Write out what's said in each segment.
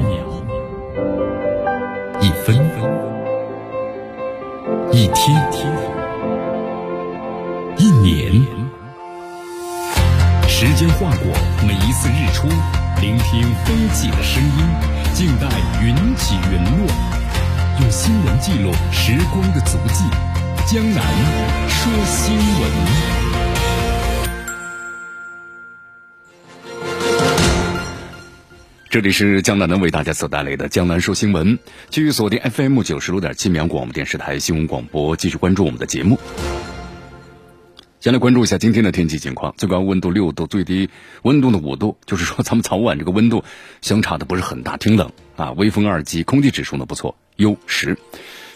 秒，一分一天，一年，时间划过每一次日出，聆听风起的声音，静待云起云落，用新闻记录时光的足迹。江南说新闻。这里是江南能为大家所带来的江南说新闻，继续锁定 FM 九十六点七绵阳广播电视台新闻广播，继续关注我们的节目。先来关注一下今天的天气情况，最高温度六度，最低温度的五度，就是说咱们早晚这个温度相差的不是很大，挺冷啊。微风二级，空气指数呢不错，优十。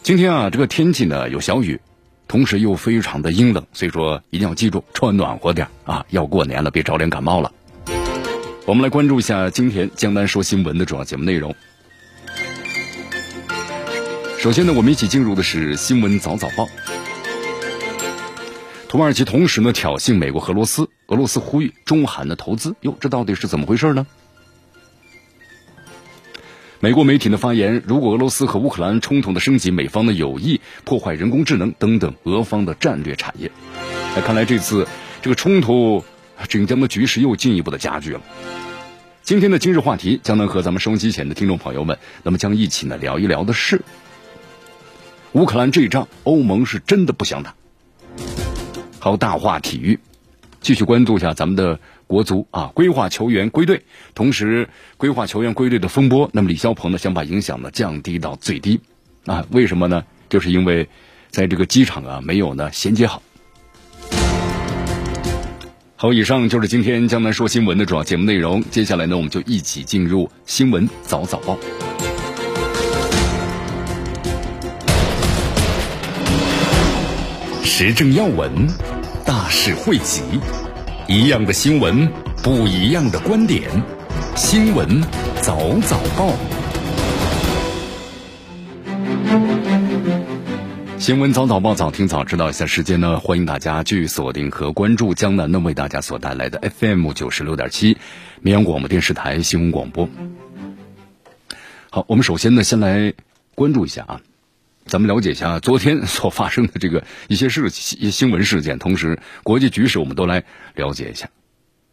今天啊，这个天气呢有小雨，同时又非常的阴冷，所以说一定要记住穿暖和点啊，要过年了，别着凉感冒了。我们来关注一下今天江南说新闻的主要节目内容。首先呢，我们一起进入的是新闻早早报。土耳其同时呢挑衅美国、俄罗斯，俄罗斯呼吁中韩的投资。哟，这到底是怎么回事呢？美国媒体的发言：如果俄罗斯和乌克兰冲突的升级，美方的有意破坏人工智能等等俄方的战略产业。那看来这次这个冲突。整江的局势又进一步的加剧了。今天的今日话题，将能和咱们收音机前的听众朋友们，那么将一起呢聊一聊的是，乌克兰这一仗，欧盟是真的不想打。好，大话体育，继续关注一下咱们的国足啊，规划球员归队，同时规划球员归队的风波。那么李霄鹏呢，想把影响呢降低到最低啊？为什么呢？就是因为在这个机场啊，没有呢衔接好。好，以上就是今天江南说新闻的主要节目内容。接下来呢，我们就一起进入新闻早早报。时政要闻，大事汇集，一样的新闻，不一样的观点。新闻早早报。新闻早早报，早听早知道。一下时间呢，欢迎大家继续锁定和关注江南呢为大家所带来的 FM 九十六点七绵阳广播电视台新闻广播。好，我们首先呢，先来关注一下啊，咱们了解一下昨天所发生的这个一些事、一些新闻事件，同时国际局势我们都来了解一下。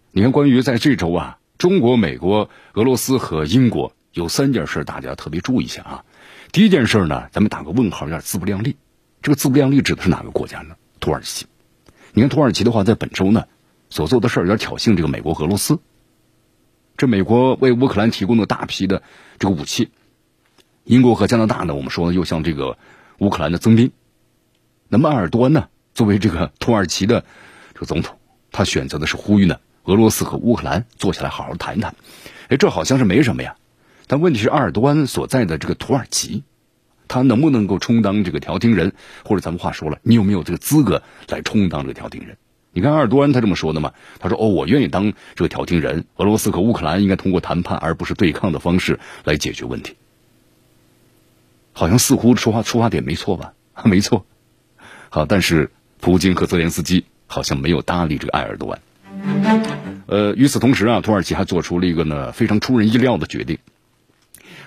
你看，关于在这周啊，中国、美国、俄罗斯和英国有三件事，大家特别注意一下啊。第一件事呢，咱们打个问号，有点自不量力。这个自不量力指的是哪个国家呢？土耳其。你看土耳其的话，在本周呢所做的事儿有点挑衅这个美国、俄罗斯。这美国为乌克兰提供的大批的这个武器，英国和加拿大呢，我们说又向这个乌克兰的增兵。那么埃尔多安呢，作为这个土耳其的这个总统，他选择的是呼吁呢俄罗斯和乌克兰坐下来好好谈谈。哎，这好像是没什么呀。但问题是埃尔多安所在的这个土耳其。他能不能够充当这个调停人，或者咱们话说了，你有没有这个资格来充当这个调停人？你看阿尔多安他这么说的嘛？他说：“哦，我愿意当这个调停人。俄罗斯和乌克兰应该通过谈判而不是对抗的方式来解决问题。”好像似乎说话出发点没错吧？没错。好，但是普京和泽连斯基好像没有搭理这个埃尔多安。呃，与此同时啊，土耳其还做出了一个呢非常出人意料的决定。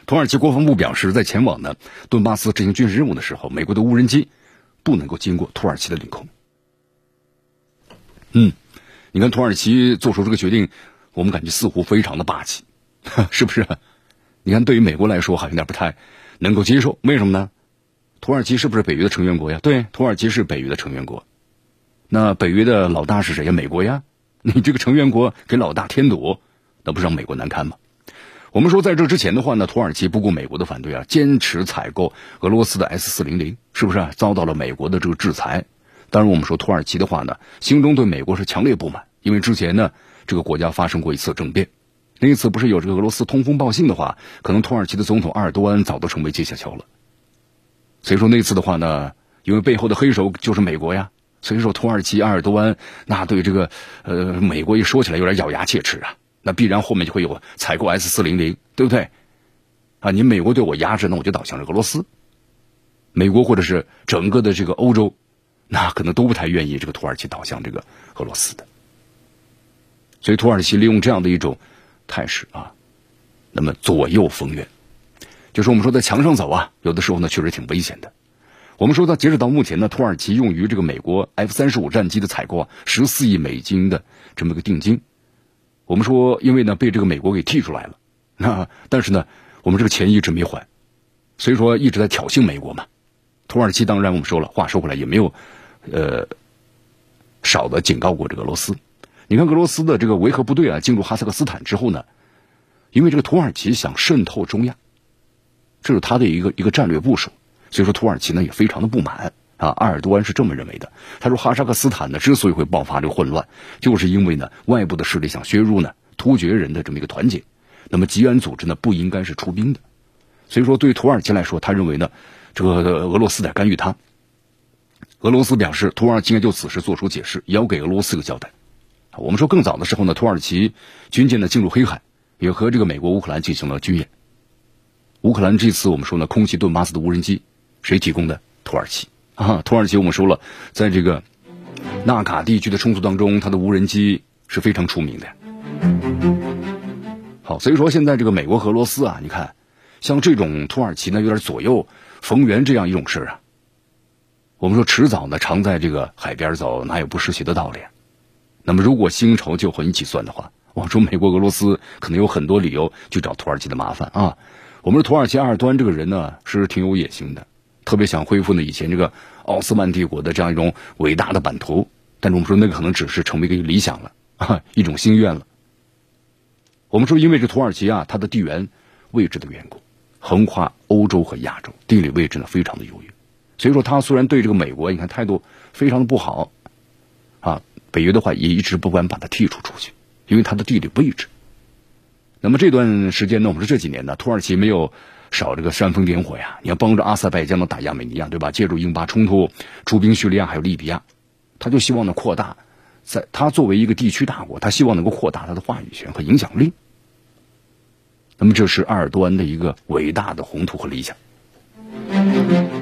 土耳其国防部表示，在前往呢顿巴斯执行军事任务的时候，美国的无人机不能够经过土耳其的领空。嗯，你看土耳其做出这个决定，我们感觉似乎非常的霸气，是不是？你看，对于美国来说，好像有点不太能够接受。为什么呢？土耳其是不是北约的成员国呀？对，土耳其是北约的成员国。那北约的老大是谁呀？美国呀。你这个成员国给老大添堵，那不是让美国难堪吗？我们说，在这之前的话呢，土耳其不顾美国的反对啊，坚持采购俄罗斯的 S 四零零，是不是啊遭到了美国的这个制裁？当然，我们说土耳其的话呢，心中对美国是强烈不满，因为之前呢，这个国家发生过一次政变，那一次不是有这个俄罗斯通风报信的话，可能土耳其的总统阿尔多安早都成为阶下囚了。所以说那次的话呢，因为背后的黑手就是美国呀，所以说土耳其阿尔多安那对这个呃美国一说起来有点咬牙切齿啊。那必然后面就会有采购 S 四零零，对不对？啊，你美国对我压制，那我就倒向了俄罗斯。美国或者是整个的这个欧洲，那可能都不太愿意这个土耳其倒向这个俄罗斯的。所以土耳其利用这样的一种态势啊，那么左右逢源，就是我们说在墙上走啊，有的时候呢确实挺危险的。我们说到截止到目前呢，土耳其用于这个美国 F 三十五战机的采购啊，十四亿美金的这么一个定金。我们说，因为呢被这个美国给踢出来了，那 但是呢，我们这个钱一直没还，所以说一直在挑衅美国嘛。土耳其当然我们说了，话说回来也没有，呃，少的警告过这个俄罗斯。你看俄罗斯的这个维和部队啊，进入哈萨克斯坦之后呢，因为这个土耳其想渗透中亚，这是他的一个一个战略部署。所以说，土耳其呢也非常的不满啊。埃尔多安是这么认为的。他说，哈萨克斯坦呢之所以会爆发这个混乱，就是因为呢外部的势力想削弱呢突厥人的这么一个团结。那么吉安组织呢不应该是出兵的。所以说，对土耳其来说，他认为呢这个俄罗斯在干预他。俄罗斯表示，土耳其应该就此事做出解释，也要给俄罗斯个交代。我们说，更早的时候呢，土耳其军舰呢进入黑海，也和这个美国、乌克兰进行了军演。乌克兰这次我们说呢，空袭顿巴斯的无人机。谁提供的？土耳其啊，土耳其我们说了，在这个纳卡地区的冲突当中，它的无人机是非常出名的。好，所以说现在这个美国俄罗斯啊，你看，像这种土耳其呢，有点左右逢源这样一种事啊。我们说迟早呢，常在这个海边走，哪有不湿鞋的道理？那么如果新仇旧恨一起算的话，我说美国、俄罗斯可能有很多理由去找土耳其的麻烦啊。我们说土耳其埃尔多安这个人呢，是挺有野心的。特别想恢复呢以前这个奥斯曼帝国的这样一种伟大的版图，但是我们说那个可能只是成为一个理想了啊，一种心愿了。我们说，因为这土耳其啊，它的地缘位置的缘故，横跨欧洲和亚洲，地理位置呢非常的优越，所以说它虽然对这个美国你看态度非常的不好啊，北约的话也一直不敢把它剔除出去，因为它的地理位置。那么这段时间呢，我们说这几年呢，土耳其没有。少这个煽风点火呀！你要帮着阿塞拜疆的打亚美尼亚，对吧？借助英巴冲突出兵叙利亚还有利比亚，他就希望呢扩大，在他作为一个地区大国，他希望能够扩大他的话语权和影响力。那么这是埃尔多安的一个伟大的宏图和理想。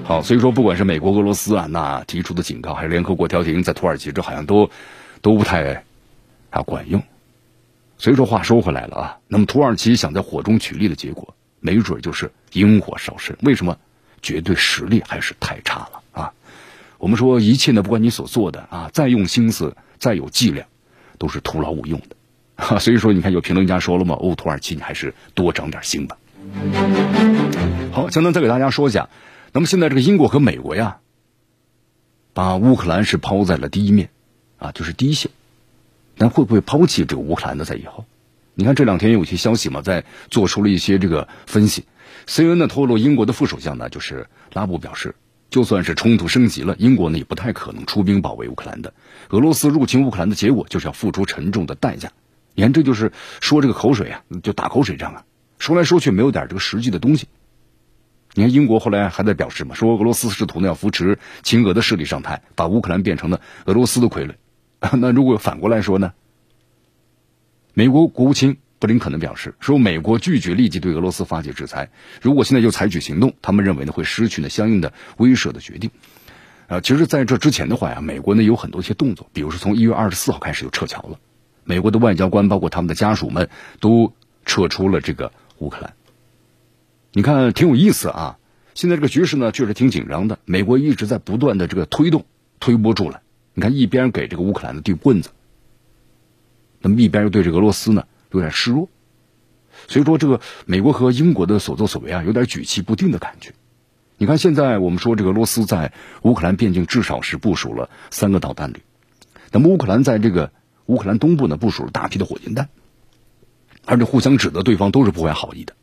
好，所以说不管是美国、俄罗斯啊，那提出的警告，还是联合国调停，在土耳其这好像都都不太啊管用。所以说话说回来了啊，那么土耳其想在火中取栗的结果。没准就是引火烧身。为什么？绝对实力还是太差了啊！我们说一切呢，不管你所做的啊，再用心思，再有伎俩，都是徒劳无用的。所以说，你看有评论家说了嘛，哦，土耳其，你还是多长点心吧。好，江南再给大家说一下，那么现在这个英国和美国呀，把乌克兰是抛在了第一面啊，就是第一线，但会不会抛弃这个乌克兰呢？在以后？你看这两天有些消息嘛，在做出了一些这个分析。C N 呢透露，英国的副首相呢就是拉布表示，就算是冲突升级了，英国呢也不太可能出兵保卫乌克兰的。俄罗斯入侵乌克兰的结果就是要付出沉重的代价。你看，这就是说这个口水啊，就打口水仗啊，说来说去没有点这个实际的东西。你看英国后来还在表示嘛，说俄罗斯试图呢要扶持亲俄的势力上台，把乌克兰变成了俄罗斯的傀儡。那如果反过来说呢？美国国务卿布林肯的表示说，美国拒绝立即对俄罗斯发起制裁。如果现在就采取行动，他们认为呢会失去呢相应的威慑的决定。啊，其实在这之前的话呀，美国呢有很多一些动作，比如说从一月二十四号开始就撤侨了，美国的外交官包括他们的家属们都撤出了这个乌克兰。你看挺有意思啊，现在这个局势呢确实挺紧张的，美国一直在不断的这个推动推波助澜。你看一边给这个乌克兰的递棍子。那么一边又对这俄罗斯呢有点示弱，所以说这个美国和英国的所作所为啊，有点举棋不定的感觉。你看现在我们说这个俄罗斯在乌克兰边境至少是部署了三个导弹旅，那么乌克兰在这个乌克兰东部呢部署了大批的火箭弹，而且互相指责对方都是不怀好意的。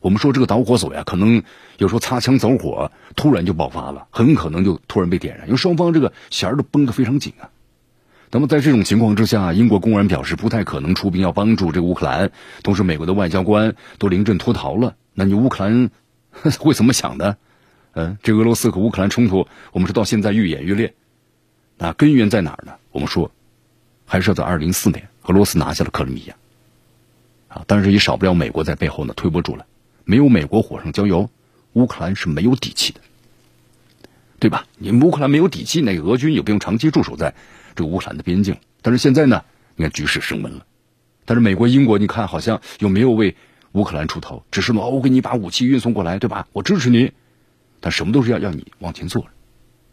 我们说这个导火索呀，可能有时候擦枪走火，突然就爆发了，很可能就突然被点燃，因为双方这个弦儿都绷得非常紧啊。那么在这种情况之下，英国公然表示不太可能出兵要帮助这个乌克兰，同时美国的外交官都临阵脱逃了。那你乌克兰 会怎么想的？嗯，这俄罗斯和乌克兰冲突，我们是到现在愈演愈烈，那根源在哪儿呢？我们说，还是要在二零零四年，俄罗斯拿下了克里米亚，啊，但是也少不了美国在背后呢推波助澜。没有美国火上浇油，乌克兰是没有底气的，对吧？你乌克兰没有底气，那俄军也不用长期驻守在。这个乌克兰的边境，但是现在呢，你看局势升温了，但是美国、英国，你看好像又没有为乌克兰出头，只是呢，我给你把武器运送过来，对吧？我支持你，但什么都是要要你往前做。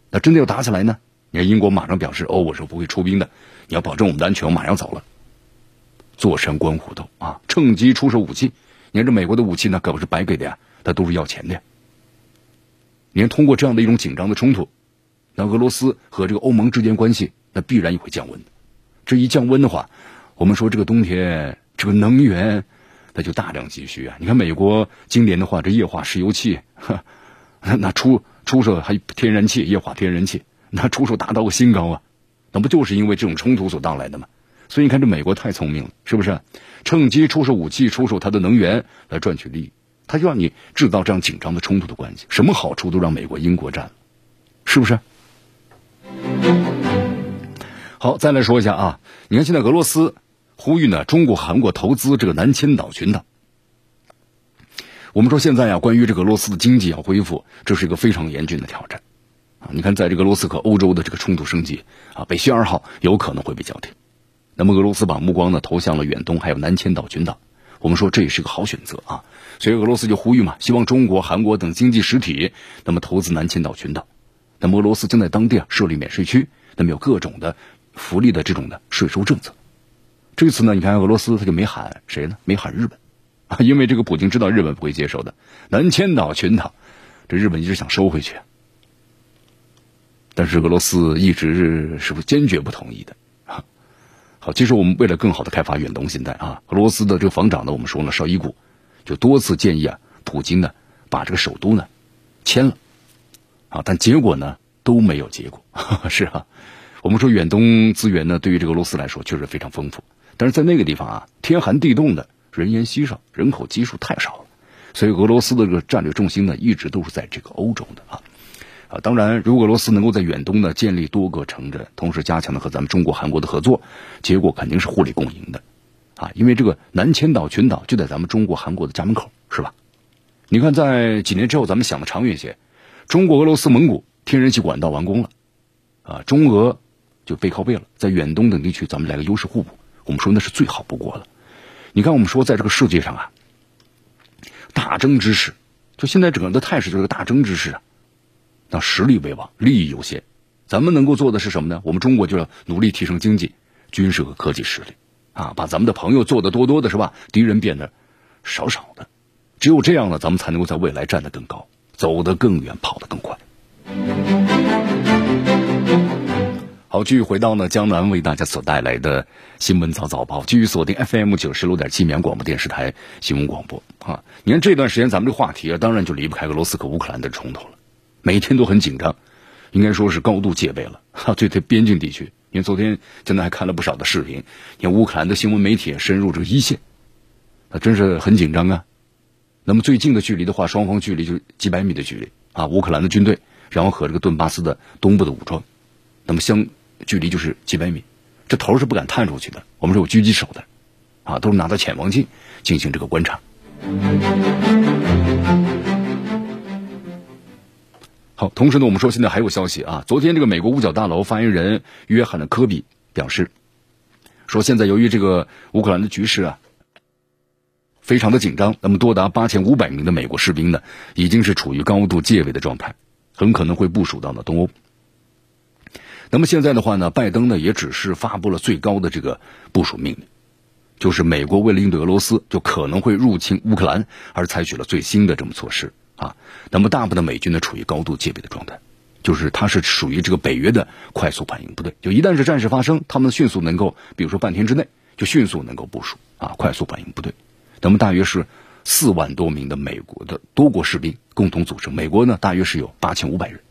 那真的要打起来呢？你看英国马上表示，哦，我是不会出兵的，你要保证我们的安全，我马上走了。坐山观虎斗啊，趁机出售武器。你看这美国的武器呢，可不是白给的呀，它都是要钱的呀。你看通过这样的一种紧张的冲突，那俄罗斯和这个欧盟之间关系，那必然也会降温。这一降温的话，我们说这个冬天这个能源。那就大量急需啊！你看美国今年的话，这液化石油气，那出出售还天然气、液化天然气，那出售达到个新高啊！那不就是因为这种冲突所到来的吗？所以你看，这美国太聪明了，是不是？趁机出售武器、出售它的能源来赚取利益，他就让你制造这样紧张的冲突的关系，什么好处都让美国、英国占了，是不是？好，再来说一下啊，你看现在俄罗斯。呼吁呢，中国、韩国投资这个南千岛群岛。我们说现在呀，关于这个俄罗斯的经济要恢复，这是一个非常严峻的挑战啊！你看，在这个俄罗斯和欧洲的这个冲突升级啊，北溪二号有可能会被叫停。那么，俄罗斯把目光呢投向了远东，还有南千岛群岛。我们说这也是个好选择啊！所以俄罗斯就呼吁嘛，希望中国、韩国等经济实体那么投资南千岛群岛。那么，俄罗斯将在当地啊设立免税区，那么有各种的福利的这种的税收政策。这次呢，你看俄罗斯他就没喊谁呢？没喊日本，啊，因为这个普京知道日本不会接受的南千岛群岛，这日本一直想收回去，但是俄罗斯一直是不坚决不同意的。好，其实我们为了更好的开发远东，现在啊，俄罗斯的这个防长呢，我们说了，绍伊古就多次建议啊，普京呢把这个首都呢迁了，啊，但结果呢都没有结果，是啊，我们说远东资源呢，对于这个俄罗斯来说确实非常丰富。但是在那个地方啊，天寒地冻的，人烟稀少，人口基数太少了，所以俄罗斯的这个战略重心呢，一直都是在这个欧洲的啊啊。当然，如果俄罗斯能够在远东呢建立多个城镇，同时加强了和咱们中国、韩国的合作，结果肯定是互利共赢的啊。因为这个南千岛群岛就在咱们中国、韩国的家门口，是吧？你看，在几年之后，咱们想的长远些，中国、俄罗斯、蒙古天然气管道完工了啊，中俄就背靠背了，在远东等地区，咱们来个优势互补。我们说那是最好不过了。你看，我们说在这个世界上啊，大争之势，就现在整个的态势就是个大争之势啊。那实力为王，利益优先。咱们能够做的是什么呢？我们中国就要努力提升经济、军事和科技实力啊，把咱们的朋友做的多多的，是吧？敌人变得少少的。只有这样呢，咱们才能够在未来站得更高，走得更远，跑得更快。好，继续回到呢江南为大家所带来的新闻早早报，继续锁定 FM 九十六点七绵广播电视台新闻广播啊！你看这段时间咱们这话题啊，当然就离不开俄罗斯和乌克兰的冲突了，每天都很紧张，应该说是高度戒备了哈。对对，边境地区，因为昨天江南还看了不少的视频，你看乌克兰的新闻媒体深入这个一线，那真是很紧张啊。那么最近的距离的话，双方距离就几百米的距离啊，乌克兰的军队，然后和这个顿巴斯的东部的武装，那么相。距离就是几百米，这头是不敢探出去的。我们是有狙击手的，啊，都是拿着潜望镜进行这个观察。好，同时呢，我们说现在还有消息啊，昨天这个美国五角大楼发言人约翰的科比表示，说现在由于这个乌克兰的局势啊，非常的紧张，那么多达八千五百名的美国士兵呢，已经是处于高度戒备的状态，很可能会部署到了东欧。那么现在的话呢，拜登呢也只是发布了最高的这个部署命令，就是美国为了应对俄罗斯就可能会入侵乌克兰而采取了最新的这么措施啊。那么大部分的美军呢处于高度戒备的状态，就是它是属于这个北约的快速反应部队，就一旦是战事发生，他们迅速能够，比如说半天之内就迅速能够部署啊，快速反应部队。那么大约是四万多名的美国的多国士兵共同组成，美国呢大约是有八千五百人。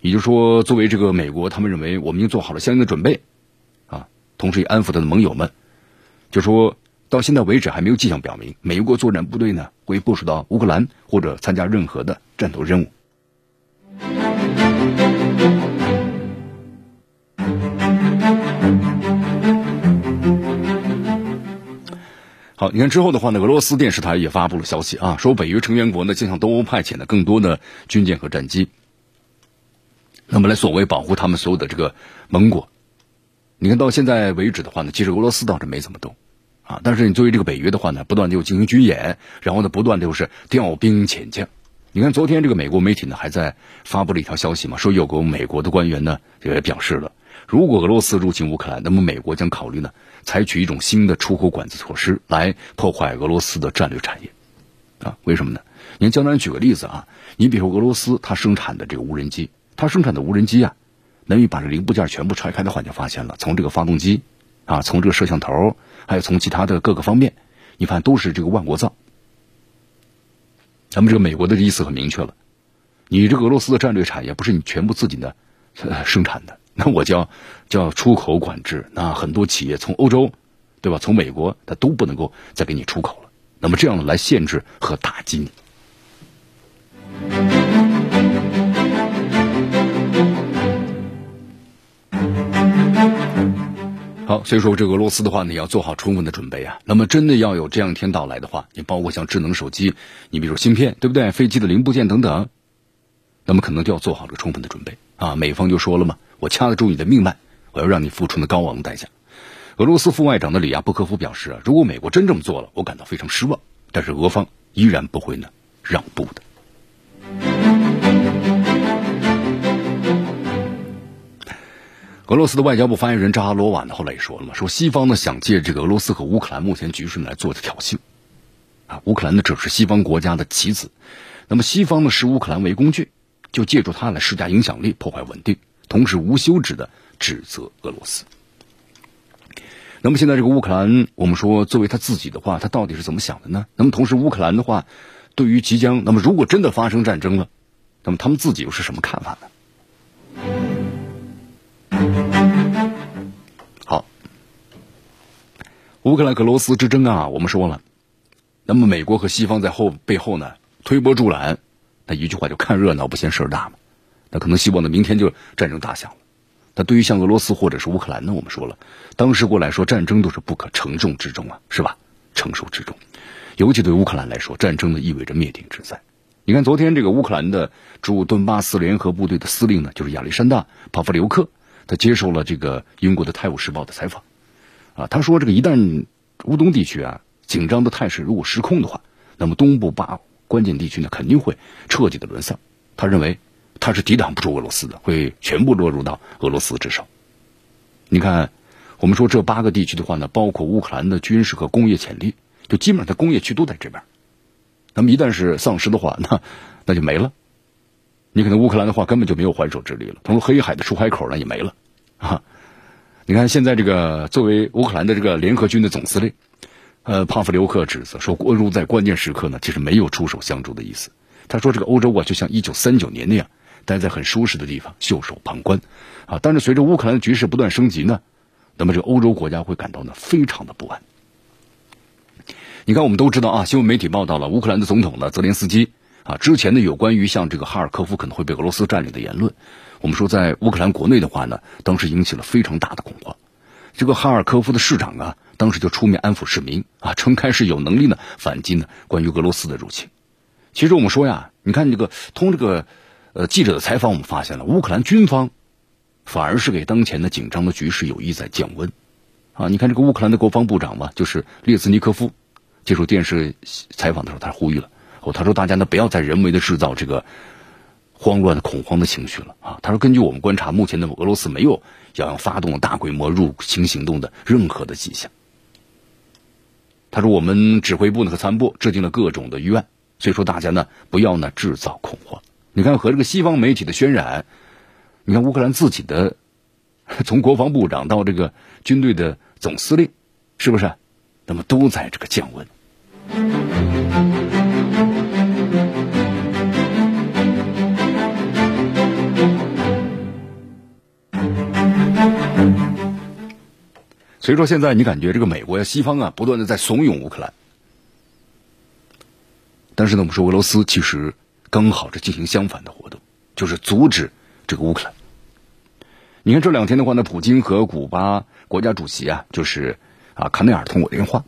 也就是说，作为这个美国，他们认为我们已经做好了相应的准备，啊，同时也安抚他的盟友们，就说到现在为止还没有迹象表明美国作战部队呢会部署到乌克兰或者参加任何的战斗任务。好，你看之后的话呢，俄罗斯电视台也发布了消息啊，说北约成员国呢将向东欧派遣的更多的军舰和战机。那么来所谓保护他们所有的这个盟国，你看到现在为止的话呢，其实俄罗斯倒是没怎么动，啊。但是你作为这个北约的话呢，不断的又进行军演，然后呢，不断的又是调兵遣将。你看昨天这个美国媒体呢，还在发布了一条消息嘛，说有个美国的官员呢也表示了，如果俄罗斯入侵乌克兰，那么美国将考虑呢采取一种新的出口管制措施来破坏俄罗斯的战略产业。啊，为什么呢？您江南举个例子啊，你比如俄罗斯它生产的这个无人机，他生产的无人机啊，那你把这零部件全部拆开的话，就发现了，从这个发动机啊，从这个摄像头，还有从其他的各个方面，你看都是这个万国造。咱们这个美国的意思很明确了，你这个俄罗斯的战略产业不是你全部自己的生产的，那我叫叫出口管制，那很多企业从欧洲，对吧？从美国，它都不能够再给你出口了。那么这样来限制和打击你。好，所以说这个俄罗斯的话呢，要做好充分的准备啊。那么真的要有这样一天到来的话，你包括像智能手机，你比如芯片，对不对？飞机的零部件等等，那么可能就要做好这个充分的准备啊。美方就说了嘛，我掐得住你的命脉，我要让你付出那高昂的代价。俄罗斯副外长的里亚布科夫表示啊，如果美国真这么做了，我感到非常失望。但是俄方依然不会呢让步的。俄罗斯的外交部发言人扎哈罗瓦呢后来也说了嘛，说西方呢想借这个俄罗斯和乌克兰目前局势来做的挑衅啊，乌克兰呢只是西方国家的棋子，那么西方呢视乌克兰为工具，就借助它来施加影响力，破坏稳定，同时无休止的指责俄罗斯。那么现在这个乌克兰，我们说作为他自己的话，他到底是怎么想的呢？那么同时乌克兰的话，对于即将，那么如果真的发生战争了，那么他们自己又是什么看法呢？乌克兰俄罗斯之争啊，我们说了，那么美国和西方在后背后呢推波助澜，那一句话就看热闹不嫌事儿大嘛，那可能希望呢明天就战争打响了。那对于像俄罗斯或者是乌克兰呢，我们说了，当时过来说战争都是不可承重之重啊，是吧？承受之重，尤其对乌克兰来说，战争呢意味着灭顶之灾。你看，昨天这个乌克兰的驻顿巴斯联合部队的司令呢，就是亚历山大·帕夫留克，他接受了这个英国的《泰晤士报》的采访，啊，他说这个一旦乌东地区啊紧张的态势如果失控的话，那么东部八关键地区呢肯定会彻底的沦丧。他认为。他是抵挡不住俄罗斯的，会全部落入到俄罗斯之手。你看，我们说这八个地区的话呢，包括乌克兰的军事和工业潜力，就基本上它工业区都在这边。那么一旦是丧失的话，那那就没了。你可能乌克兰的话根本就没有还手之力了。同时，黑海的出海口呢也没了啊。你看现在这个作为乌克兰的这个联合军的总司令，呃，帕夫留克指责说，俄乌在关键时刻呢，其实没有出手相助的意思。他说，这个欧洲啊，就像一九三九年那样。待在很舒适的地方袖手旁观，啊！但是随着乌克兰的局势不断升级呢，那么这个欧洲国家会感到呢非常的不安。你看，我们都知道啊，新闻媒体报道了乌克兰的总统呢泽连斯基啊之前呢有关于像这个哈尔科夫可能会被俄罗斯占领的言论，我们说在乌克兰国内的话呢，当时引起了非常大的恐慌。这个哈尔科夫的市长啊，当时就出面安抚市民啊，称开始有能力呢反击呢关于俄罗斯的入侵。其实我们说呀，你看这个通这个。呃，记者的采访我们发现了，乌克兰军方反而是给当前的紧张的局势有意在降温啊！你看这个乌克兰的国防部长嘛，就是列兹尼科夫接受电视采访的时候，他呼吁了哦，他说大家呢不要再人为的制造这个慌乱恐慌的情绪了啊！他说，根据我们观察，目前的俄罗斯没有要发动大规模入侵行动的任何的迹象。他说，我们指挥部呢和参谋部制定了各种的预案，所以说大家呢不要呢制造恐慌。你看，和这个西方媒体的渲染，你看乌克兰自己的，从国防部长到这个军队的总司令，是不是？那么都在这个降温。所以说，现在你感觉这个美国呀、西方啊，不断的在怂恿乌克兰，但是呢，我们说俄罗斯其实。刚好是进行相反的活动，就是阻止这个乌克兰。你看这两天的话呢，普京和古巴国家主席啊，就是啊卡内尔通过电话，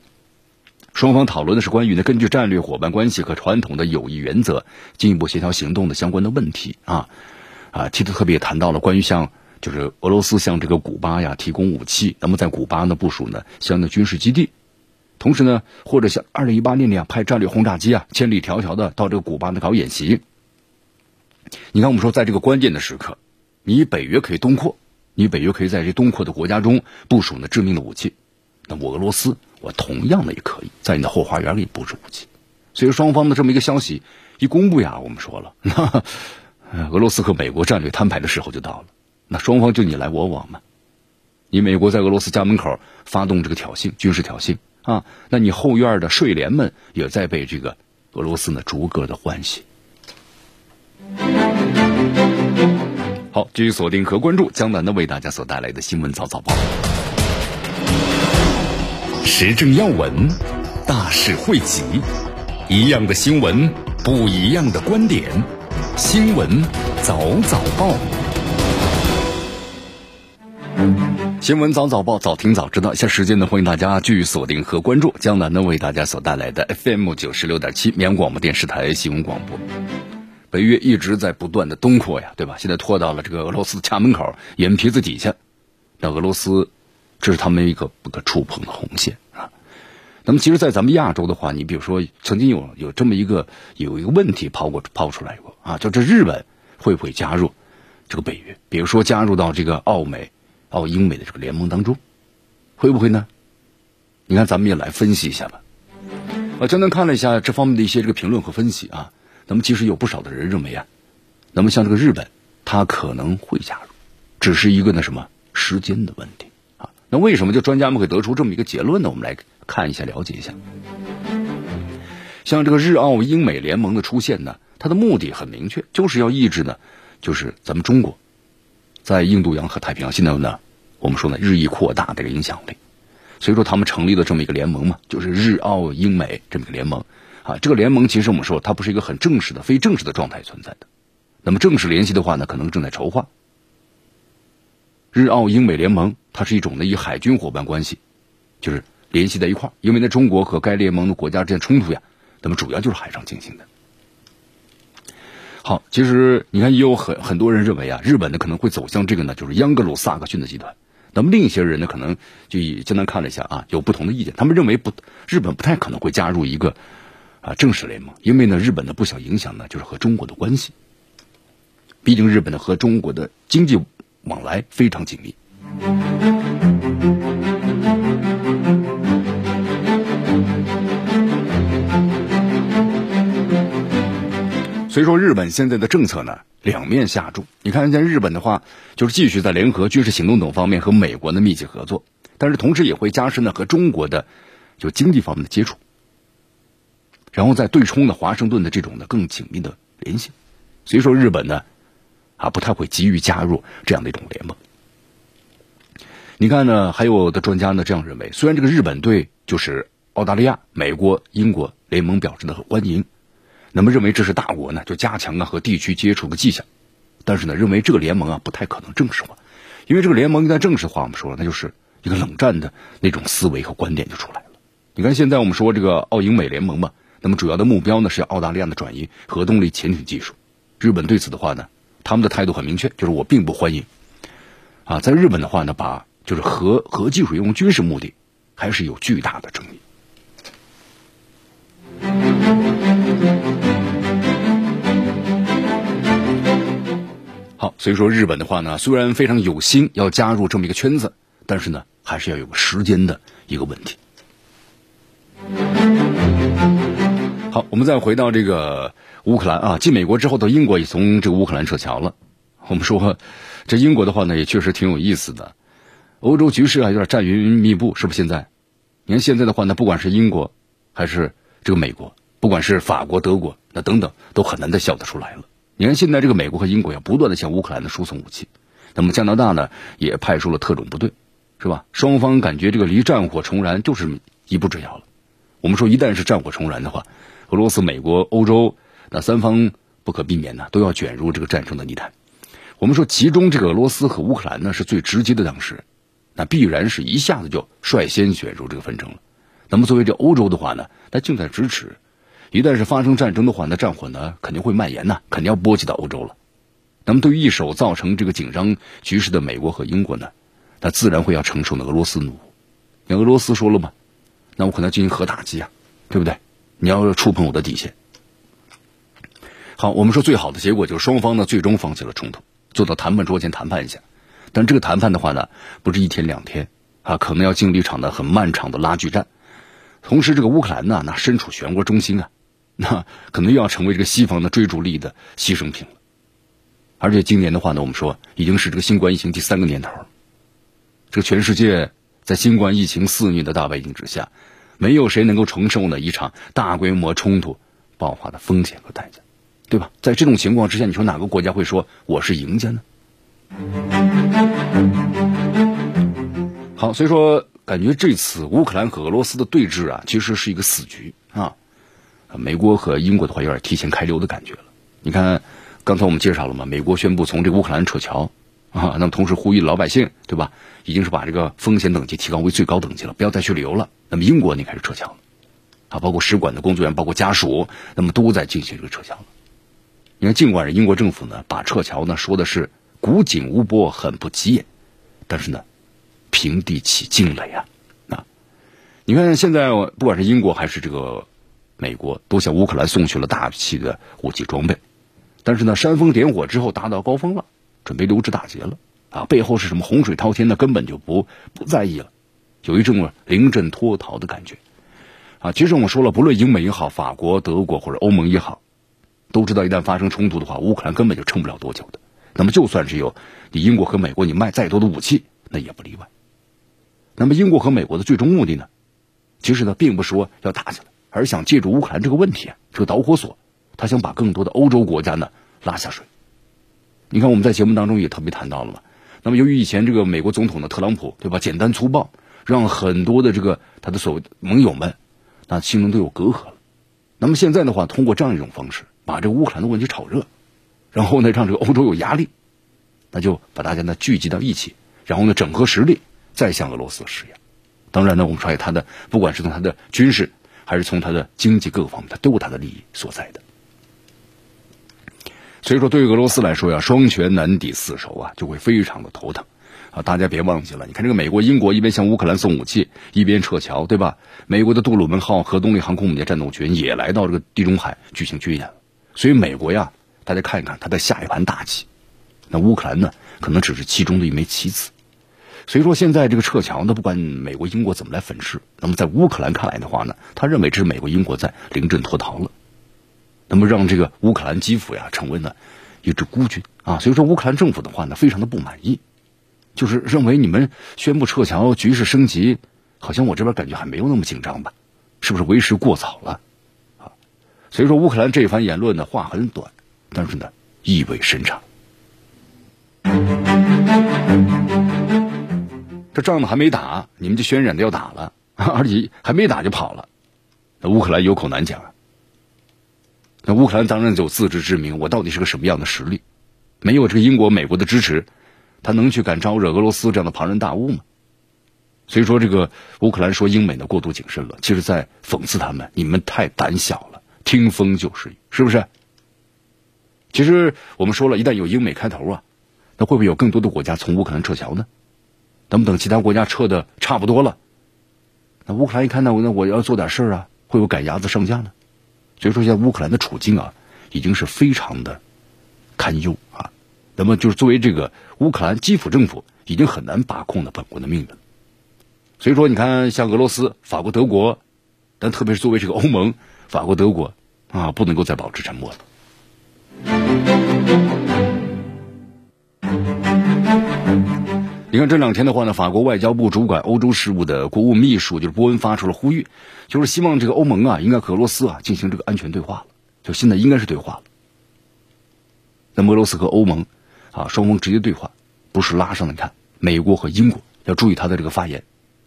双方讨论的是关于呢根据战略伙伴关系和传统的友谊原则进一步协调行动的相关的问题啊啊，其实特别谈到了关于像就是俄罗斯向这个古巴呀提供武器，那么在古巴呢部署呢相应的军事基地。同时呢，或者像二零一八年那样派战略轰炸机啊，千里迢迢的到这个古巴呢搞演习。你看，我们说在这个关键的时刻，你北约可以东扩，你北约可以在这东扩的国家中部署呢致命的武器，那我俄罗斯我同样的也可以在你的后花园里布置武器。所以双方的这么一个消息一公布呀，我们说了，那俄罗斯和美国战略摊牌的时候就到了，那双方就你来我往嘛。你美国在俄罗斯家门口发动这个挑衅，军事挑衅。啊，那你后院的睡莲们也在被这个俄罗斯呢逐个的欢喜。好，继续锁定和关注江南的为大家所带来的新闻早早报，时政要闻，大事汇集，一样的新闻，不一样的观点，新闻早早报。新闻早早报，早听早知道。下时间呢，欢迎大家继续锁定和关注江南呢为大家所带来的 FM 九十六点七绵阳广播电视台新闻广播。北约一直在不断的东扩呀，对吧？现在拖到了这个俄罗斯的家门口眼皮子底下，那俄罗斯这是他们一个不可触碰的红线啊。那么，其实，在咱们亚洲的话，你比如说，曾经有有这么一个有一个问题抛过抛出来过啊，就这日本会不会加入这个北约？比如说，加入到这个澳美。澳英美的这个联盟当中，会不会呢？你看，咱们也来分析一下吧。我简单看了一下这方面的一些这个评论和分析啊，那么其实有不少的人认为啊，那么像这个日本，它可能会加入，只是一个那什么时间的问题啊。那为什么就专家们会得出这么一个结论呢？我们来看一下，了解一下。像这个日澳英美联盟的出现呢，它的目的很明确，就是要抑制呢，就是咱们中国。在印度洋和太平洋，现在呢，我们说呢，日益扩大这个影响力，所以说他们成立了这么一个联盟嘛，就是日澳英美这么一个联盟啊。这个联盟其实我们说它不是一个很正式的、非正式的状态存在的。那么正式联系的话呢，可能正在筹划。日澳英美联盟它是一种呢以海军伙伴关系，就是联系在一块儿，因为呢中国和该联盟的国家之间冲突呀，那么主要就是海上进行的。好，其实你看，也有很很多人认为啊，日本呢可能会走向这个呢，就是央格鲁萨克逊的集团。那么另一些人呢，可能就以简单看了一下啊，有不同的意见。他们认为不，日本不太可能会加入一个啊正式联盟，因为呢，日本呢不想影响呢，就是和中国的关系。毕竟日本呢和中国的经济往来非常紧密。所以说，日本现在的政策呢，两面下注。你看，现在日本的话，就是继续在联合军事行动等方面和美国的密切合作，但是同时也会加深呢和中国的就经济方面的接触，然后再对冲呢华盛顿的这种的更紧密的联系。所以说，日本呢啊不太会急于加入这样的一种联盟。你看呢，还有的专家呢这样认为，虽然这个日本对就是澳大利亚、美国、英国联盟表示的欢迎。那么认为这是大国呢，就加强啊和地区接触的迹象，但是呢，认为这个联盟啊不太可能正式化，因为这个联盟一旦正式化，我们说了那就是一个冷战的那种思维和观点就出来了。你看现在我们说这个澳英美联盟嘛，那么主要的目标呢是要澳大利亚的转移核动力潜艇技术。日本对此的话呢，他们的态度很明确，就是我并不欢迎。啊，在日本的话呢，把就是核核技术用军事目的，还是有巨大的争议。好，所以说日本的话呢，虽然非常有心要加入这么一个圈子，但是呢，还是要有个时间的一个问题。好，我们再回到这个乌克兰啊，继美国之后的英国也从这个乌克兰撤侨了。我们说，这英国的话呢，也确实挺有意思的。欧洲局势啊，有点战云密布，是不是？现在，你看现在的话呢，不管是英国还是这个美国，不管是法国、德国，那等等，都很难再笑得出来了。你看，现在这个美国和英国要不断的向乌克兰的输送武器，那么加拿大呢也派出了特种部队，是吧？双方感觉这个离战火重燃就是一步之遥了。我们说，一旦是战火重燃的话，俄罗斯、美国、欧洲那三方不可避免呢都要卷入这个战争的泥潭。我们说，其中这个俄罗斯和乌克兰呢是最直接的当事，那必然是一下子就率先卷入这个纷争了。那么作为这欧洲的话呢，那近在咫尺。一旦是发生战争的话，那战火呢肯定会蔓延呐，肯定要波及到欧洲了。那么对于一手造成这个紧张局势的美国和英国呢，那自然会要承受那俄罗斯怒。那俄罗斯说了嘛，那我可能进行核打击啊，对不对？你要触碰我的底线。好，我们说最好的结果就是双方呢最终放弃了冲突，坐到谈判桌前谈判一下。但这个谈判的话呢，不是一天两天啊，可能要经历一场呢很漫长的拉锯战。同时，这个乌克兰呢，那身处漩涡中心啊，那可能又要成为这个西方的追逐力的牺牲品了。而且今年的话呢，我们说已经是这个新冠疫情第三个年头。这个全世界在新冠疫情肆虐的大背景之下，没有谁能够承受呢一场大规模冲突爆发的风险和代价，对吧？在这种情况之下，你说哪个国家会说我是赢家呢？好，所以说感觉这次乌克兰和俄罗斯的对峙啊，其实是一个死局啊。美国和英国的话有点提前开溜的感觉了，你看。刚才我们介绍了嘛，美国宣布从这个乌克兰撤侨啊，那么同时呼吁老百姓，对吧？已经是把这个风险等级提高为最高等级了，不要再去旅游了。那么英国你开始撤侨了，啊，包括使馆的工作人员，包括家属，那么都在进行这个撤侨了。你看，尽管是英国政府呢，把撤侨呢说的是古井无波，很不起眼，但是呢，平地起惊雷啊！啊，你看现在不管是英国还是这个美国，都向乌克兰送去了大批的武器装备。但是呢，煽风点火之后达到高峰了，准备溜之大吉了啊！背后是什么洪水滔天呢？根本就不不在意了，有一种临阵脱逃的感觉啊！其实我说了，不论英美也好，法国、德国或者欧盟也好，都知道一旦发生冲突的话，乌克兰根本就撑不了多久的。那么就算是有你英国和美国，你卖再多的武器，那也不例外。那么英国和美国的最终目的呢？其实呢，并不是说要打起来，而是想借助乌克兰这个问题，这个导火索。他想把更多的欧洲国家呢拉下水。你看我们在节目当中也特别谈到了嘛。那么由于以前这个美国总统的特朗普对吧，简单粗暴，让很多的这个他的所谓盟友们那心中都有隔阂了。那么现在的话，通过这样一种方式，把这个乌克兰的问题炒热，然后呢让这个欧洲有压力，那就把大家呢聚集到一起，然后呢整合实力，再向俄罗斯施压。当然呢，我们说他的不管是从他的军事还是从他的经济各个方面，他都有他的利益所在的。所以说，对于俄罗斯来说呀，双拳难抵四手啊，就会非常的头疼啊！大家别忘记了，你看这个美国、英国一边向乌克兰送武器，一边撤侨，对吧？美国的杜鲁门号核动力航空母舰战斗群也来到这个地中海举行军演。所以，美国呀，大家看一看，他在下一盘大棋。那乌克兰呢，可能只是其中的一枚棋子。所以说，现在这个撤侨呢，不管美国、英国怎么来粉饰，那么在乌克兰看来的话呢，他认为这是美国、英国在临阵脱逃了。那么让这个乌克兰基辅呀成为了一支孤军啊，所以说乌克兰政府的话呢非常的不满意，就是认为你们宣布撤侨，局势升级，好像我这边感觉还没有那么紧张吧，是不是为时过早了啊？所以说乌克兰这番言论呢话很短，但是呢意味深长。这仗呢还没打，你们就渲染的要打了，而且还没打就跑了，那乌克兰有口难讲啊。那乌克兰当然有自知之明，我到底是个什么样的实力？没有这个英国、美国的支持，他能去敢招惹俄罗斯这样的庞然大物吗？所以说，这个乌克兰说英美的过度谨慎了，其实在讽刺他们：你们太胆小了，听风就是雨，是不是？其实我们说了一旦有英美开头啊，那会不会有更多的国家从乌克兰撤侨呢？等不等其他国家撤的差不多了，那乌克兰一看，那我那我要做点事儿啊，会有赶鸭子上架呢？所以说，现在乌克兰的处境啊，已经是非常的堪忧啊。那么，就是作为这个乌克兰基辅政府，已经很难把控了本国的命运。所以说，你看，像俄罗斯、法国、德国，但特别是作为这个欧盟，法国、德国啊，不能够再保持沉默了。你看这两天的话呢，法国外交部主管欧洲事务的国务秘书就是波恩发出了呼吁，就是希望这个欧盟啊，应该和俄罗斯啊进行这个安全对话了，就现在应该是对话了。那么俄罗斯和欧盟啊双方直接对话，不是拉上你看美国和英国要注意他的这个发言，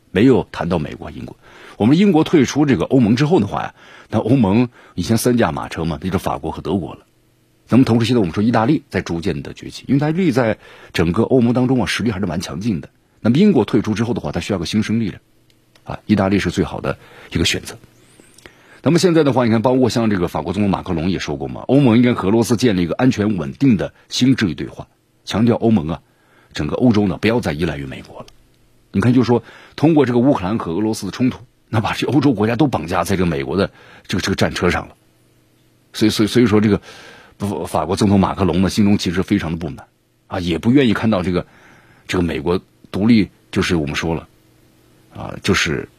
没有谈到美国、英国。我们英国退出这个欧盟之后的话呀，那欧盟以前三驾马车嘛，那就法国和德国了。那么同时，现在我们说意大利在逐渐的崛起，因为意大利在整个欧盟当中啊实力还是蛮强劲的。那么英国退出之后的话，它需要个新生力量，啊，意大利是最好的一个选择。那么现在的话，你看，包括像这个法国总统马克龙也说过嘛，欧盟应该和俄罗斯建立一个安全稳定的新秩序对话，强调欧盟啊，整个欧洲呢不要再依赖于美国了。你看，就是说通过这个乌克兰和俄罗斯的冲突，那把这欧洲国家都绑架在这个美国的这个这个战车上了。所以，所以，所以说这个不法国总统马克龙呢，心中其实非常的不满啊，也不愿意看到这个这个美国独立，就是我们说了啊，就是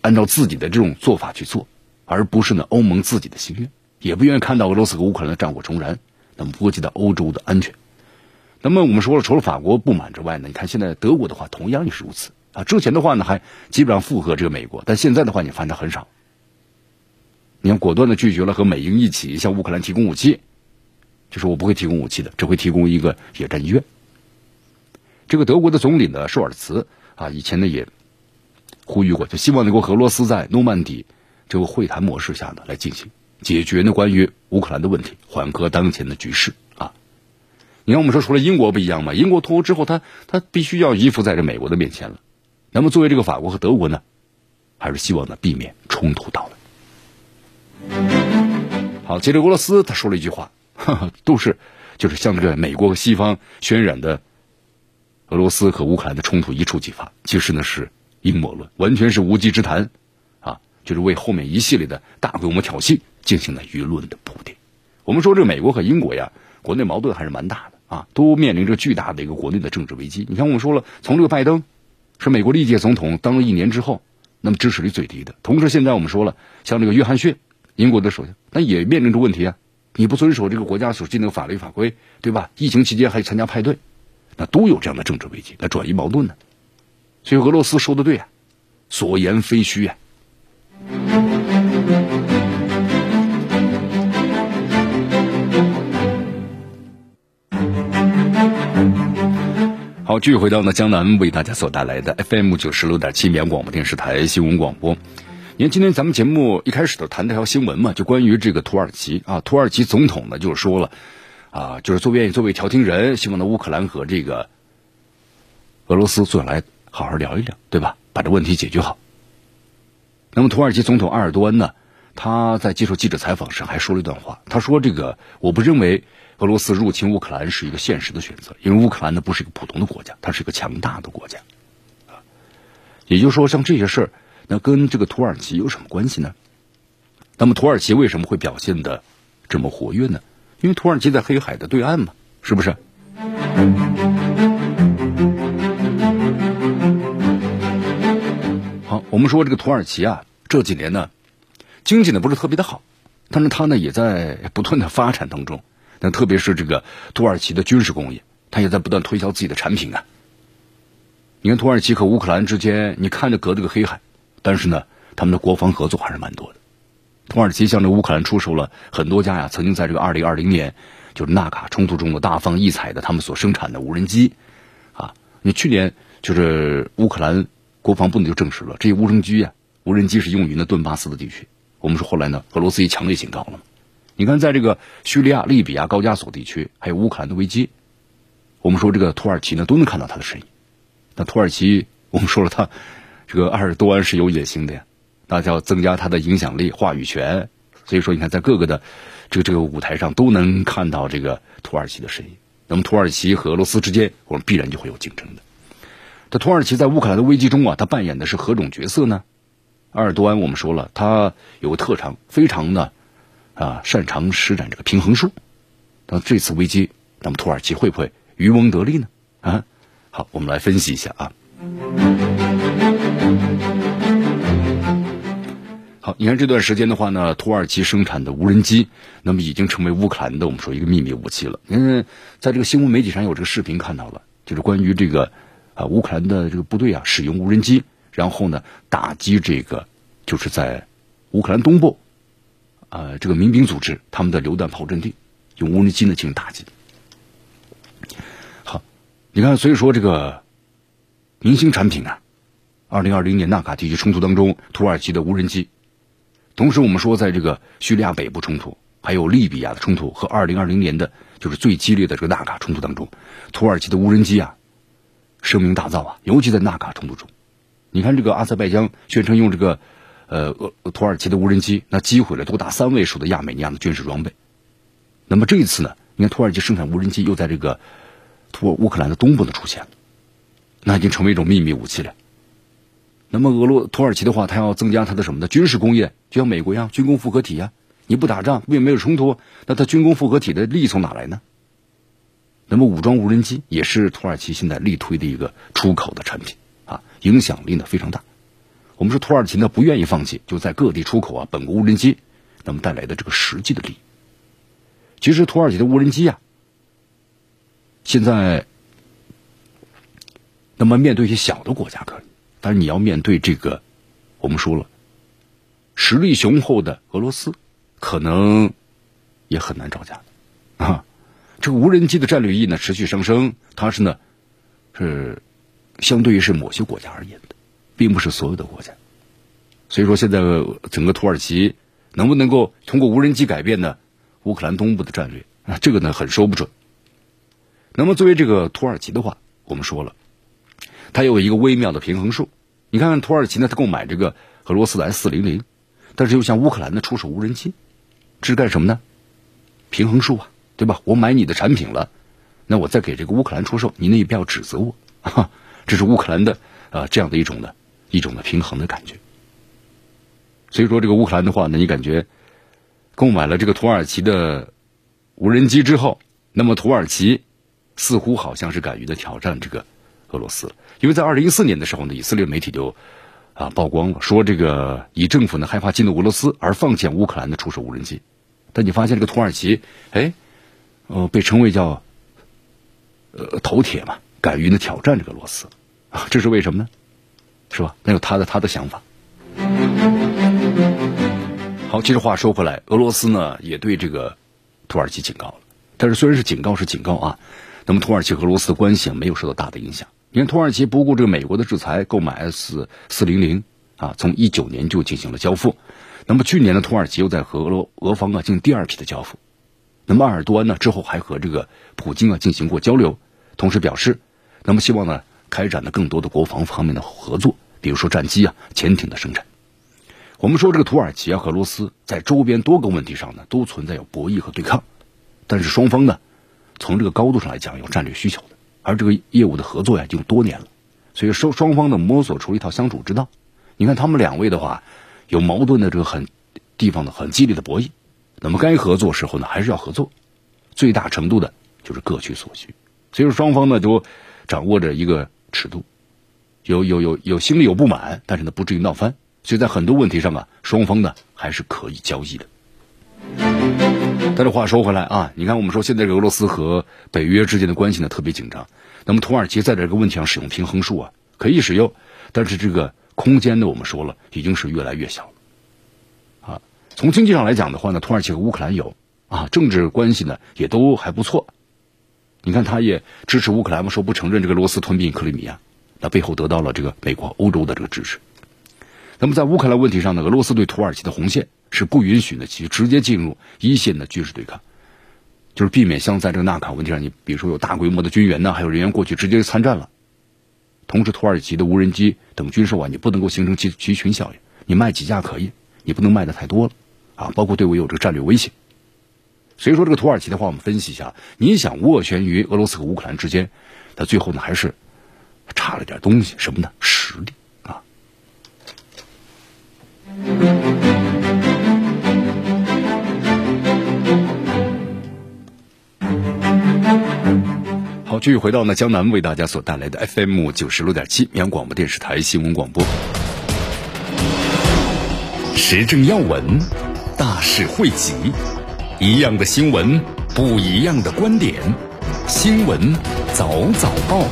按照自己的这种做法去做，而不是呢欧盟自己的心愿，也不愿意看到俄罗斯和乌克兰的战火重燃，那么波及到欧洲的安全。那么我们说了，除了法国不满之外呢，你看现在德国的话同样也是如此啊。之前的话呢还基本上附和这个美国，但现在的话你翻的很少。你看，果断的拒绝了和美英一起向乌克兰提供武器，就是我不会提供武器的，只会提供一个野战医院。这个德国的总理呢，舒尔茨啊，以前呢也呼吁过，就希望能够和俄罗斯在诺曼底这个会谈模式下呢来进行解决呢关于乌克兰的问题，缓和当前的局势啊。你看，我们说除了英国不一样嘛，英国脱欧之后，他他必须要依附在这美国的面前了。那么作为这个法国和德国呢，还是希望呢避免冲突到来。好，接着俄罗斯他说了一句话，都是就是向这个美国和西方渲染的俄罗斯和乌克兰的冲突一触即发，其实呢是阴谋论，完全是无稽之谈啊！就是为后面一系列的大规模挑衅进行了舆论的铺垫。我们说这美国和英国呀，国内矛盾还是蛮大的啊，都面临着巨大的一个国内的政治危机。你看，我们说了，从这个拜登是美国历届总统当了一年之后，那么支持率最低的，同时现在我们说了，像这个约翰逊。英国的首相，那也面临着问题啊！你不遵守这个国家所定的法律法规，对吧？疫情期间还参加派对，那都有这样的政治危机，那转移矛盾呢？所以俄罗斯说的对啊，所言非虚啊。好，继续回到呢江南为大家所带来的 FM 九十六点七绵广播电视台新闻广播。因为今天咱们节目一开始都谈这条新闻嘛，就关于这个土耳其啊，土耳其总统呢就是说了，啊，就是作愿意作为调停人，希望呢乌克兰和这个俄罗斯坐下来好好聊一聊，对吧？把这问题解决好。那么土耳其总统埃尔多安呢，他在接受记者采访时还说了一段话，他说：“这个我不认为俄罗斯入侵乌克兰是一个现实的选择，因为乌克兰呢不是一个普通的国家，它是一个强大的国家。”啊，也就是说，像这些事儿。那跟这个土耳其有什么关系呢？那么土耳其为什么会表现的这么活跃呢？因为土耳其在黑海的对岸嘛，是不是？好，我们说这个土耳其啊，这几年呢，经济呢不是特别的好，但是它呢也在不断的发展当中。那特别是这个土耳其的军事工业，它也在不断推销自己的产品啊。你看土耳其和乌克兰之间，你看着隔着个黑海。但是呢，他们的国防合作还是蛮多的。土耳其向这乌克兰出售了很多家呀，曾经在这个二零二零年就是纳卡冲突中的大放异彩的他们所生产的无人机啊。你去年就是乌克兰国防部呢就证实了，这些无人机呀，无人机是用于呢顿巴斯的地区。我们说后来呢，俄罗斯也强烈警告了。你看，在这个叙利亚、利比亚、高加索地区，还有乌克兰的危机，我们说这个土耳其呢都能看到他的身影。那土耳其，我们说了他。这个埃尔多安是有野心的呀，那叫增加他的影响力、话语权。所以说，你看在各个的这个这个舞台上都能看到这个土耳其的身影。那么，土耳其和俄罗斯之间，我们必然就会有竞争的。这土耳其在乌克兰的危机中啊，他扮演的是何种角色呢？埃尔多安我们说了，他有特长，非常的啊擅长施展这个平衡术。那这次危机，那么土耳其会不会渔翁得利呢？啊，好，我们来分析一下啊。好，你看这段时间的话呢，土耳其生产的无人机，那么已经成为乌克兰的我们说一个秘密武器了。因为在这个新闻媒体上有这个视频看到了，就是关于这个啊乌克兰的这个部队啊使用无人机，然后呢打击这个就是在乌克兰东部啊这个民兵组织他们的榴弹炮阵地，用无人机呢进行打击。好，你看，所以说这个明星产品啊，二零二零年纳卡地区冲突当中，土耳其的无人机。同时，我们说，在这个叙利亚北部冲突，还有利比亚的冲突和二零二零年的就是最激烈的这个纳卡冲突当中，土耳其的无人机啊声名大噪啊，尤其在纳卡冲突中，你看这个阿塞拜疆宣称用这个呃土耳其的无人机，那击毁了多达三位数的亚美尼亚的军事装备。那么这一次呢，你看土耳其生产无人机又在这个土乌克兰的东部呢出现了，那已经成为一种秘密武器了。那么俄罗土耳其的话，它要增加它的什么呢？军事工业，就像美国一样，军工复合体呀。你不打仗，并没有冲突，那它军工复合体的利益从哪来呢？那么武装无人机也是土耳其现在力推的一个出口的产品啊，影响力呢非常大。我们说土耳其呢不愿意放弃，就在各地出口啊本国无人机，那么带来的这个实际的利益。其实土耳其的无人机啊，现在那么面对一些小的国家可以。但是你要面对这个，我们说了，实力雄厚的俄罗斯，可能也很难招架啊。这个无人机的战略意义呢持续上升，它是呢是相对于是某些国家而言的，并不是所有的国家。所以说，现在整个土耳其能不能够通过无人机改变呢乌克兰东部的战略啊？这个呢很说不准。那么作为这个土耳其的话，我们说了，它有一个微妙的平衡术。你看看土耳其呢，他购买这个俄罗斯的 S 四零零，但是又向乌克兰呢出售无人机，这是干什么呢？平衡术啊，对吧？我买你的产品了，那我再给这个乌克兰出售，你那也不要指责我，哈 这是乌克兰的啊这样的一种的一种的平衡的感觉。所以说这个乌克兰的话呢，你感觉购买了这个土耳其的无人机之后，那么土耳其似乎好像是敢于的挑战这个。俄罗斯，因为在二零一四年的时候呢，以色列媒体就啊曝光了，说这个以政府呢害怕进入俄罗斯而放弃乌克兰的出售无人机，但你发现这个土耳其，哎，呃，被称为叫呃头铁嘛，敢于呢挑战这个俄罗斯，这是为什么呢？是吧？那有他的他的想法。好，其实话说回来，俄罗斯呢也对这个土耳其警告了，但是虽然是警告是警告啊，那么土耳其和俄罗斯的关系没有受到大的影响。你看，土耳其不顾这个美国的制裁，购买 S 四零零啊，从一九年就进行了交付。那么去年呢，土耳其又在和俄罗俄方啊进行第二批的交付。那么埃尔多安呢之后还和这个普京啊进行过交流，同时表示，那么希望呢开展的更多的国防方面的合作，比如说战机啊、潜艇的生产。我们说这个土耳其啊和俄罗斯在周边多个问题上呢都存在有博弈和对抗，但是双方呢从这个高度上来讲有战略需求的。而这个业务的合作呀，已经多年了，所以双双方呢摸索出了一套相处之道。你看他们两位的话，有矛盾的这个很地方的很激烈的博弈，那么该合作时候呢，还是要合作，最大程度的就是各取所需。所以说双方呢都掌握着一个尺度，有有有有心里有不满，但是呢不至于闹翻。所以在很多问题上啊，双方呢还是可以交易的。但是话说回来啊，你看我们说现在俄罗斯和北约之间的关系呢特别紧张，那么土耳其在这个问题上使用平衡术啊，可以使用，但是这个空间呢，我们说了已经是越来越小。啊，从经济上来讲的话呢，土耳其和乌克兰有啊，政治关系呢也都还不错。你看，他也支持乌克兰嘛，说不承认这个罗斯吞并克里米亚，那背后得到了这个美国、欧洲的这个支持。那么在乌克兰问题上呢，俄罗斯对土耳其的红线。是不允许呢，其直接进入一线的军事对抗，就是避免像在这个纳卡问题上，你比如说有大规模的军援呢，还有人员过去直接参战了。同时，土耳其的无人机等军售啊，你不能够形成集集群效应，你卖几架可以，你不能卖的太多了啊，包括对我有这个战略威胁。所以说，这个土耳其的话，我们分析一下，你想斡旋于俄罗斯和乌克兰之间，它最后呢还是差了点东西，什么呢？实力好。继续回到呢，江南为大家所带来的 FM 九十六点七绵阳广播电视台新闻广播，时政要闻，大事汇集，一样的新闻，不一样的观点，新闻早早报。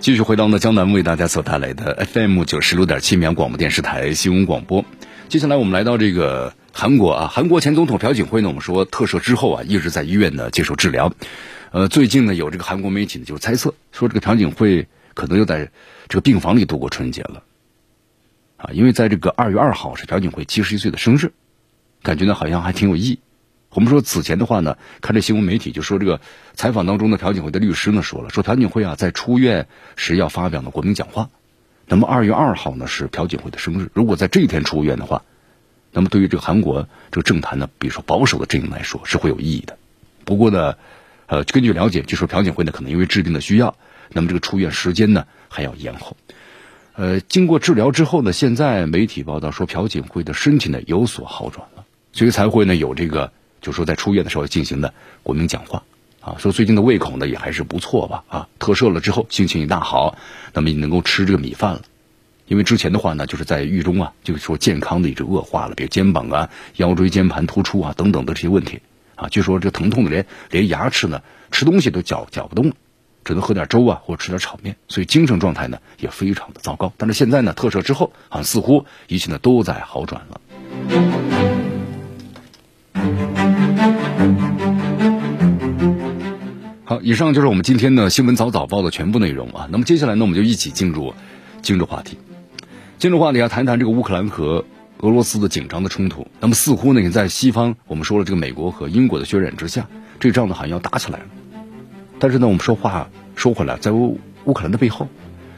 继续回到呢，江南为大家所带来的 FM 九十六点七绵阳广播电视台新闻广播。接下来我们来到这个。韩国啊，韩国前总统朴槿惠呢，我们说特赦之后啊，一直在医院呢接受治疗。呃，最近呢，有这个韩国媒体呢就猜测说，这个朴槿惠可能又在这个病房里度过春节了。啊，因为在这个二月二号是朴槿惠七十一岁的生日，感觉呢好像还挺有意义。我们说此前的话呢，看这新闻媒体就说这个采访当中的朴槿惠的律师呢说了，说朴槿惠啊在出院时要发表呢国民讲话。那么二月二号呢是朴槿惠的生日，如果在这一天出院的话。那么对于这个韩国这个政坛呢，比如说保守的阵营来说是会有意义的。不过呢，呃，根据了解，据说朴槿惠呢可能因为治病的需要，那么这个出院时间呢还要延后。呃，经过治疗之后呢，现在媒体报道说朴槿惠的身体呢有所好转了，所以才会呢有这个，就说在出院的时候进行的国民讲话啊，说最近的胃口呢也还是不错吧啊，特赦了之后心情也大好，那么你能够吃这个米饭了。因为之前的话呢，就是在狱中啊，就是说健康的一直恶化了，比如肩膀啊、腰椎间盘突出啊等等的这些问题啊，据说这疼痛的连连牙齿呢吃东西都嚼嚼不动，只能喝点粥啊或者吃点炒面，所以精神状态呢也非常的糟糕。但是现在呢，特赦之后啊，似乎一切呢都在好转了。好，以上就是我们今天的新闻早早报的全部内容啊。那么接下来呢，我们就一起进入今日话题。今日话题要谈谈这个乌克兰和俄罗斯的紧张的冲突。那么似乎呢，也在西方，我们说了这个美国和英国的渲染之下，这仗呢好像要打起来了。但是呢，我们说话说回来，在乌乌克兰的背后，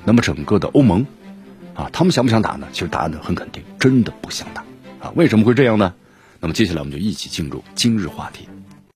那么整个的欧盟啊，他们想不想打呢？其实答案呢很肯定，真的不想打啊。为什么会这样呢？那么接下来我们就一起进入今日话题。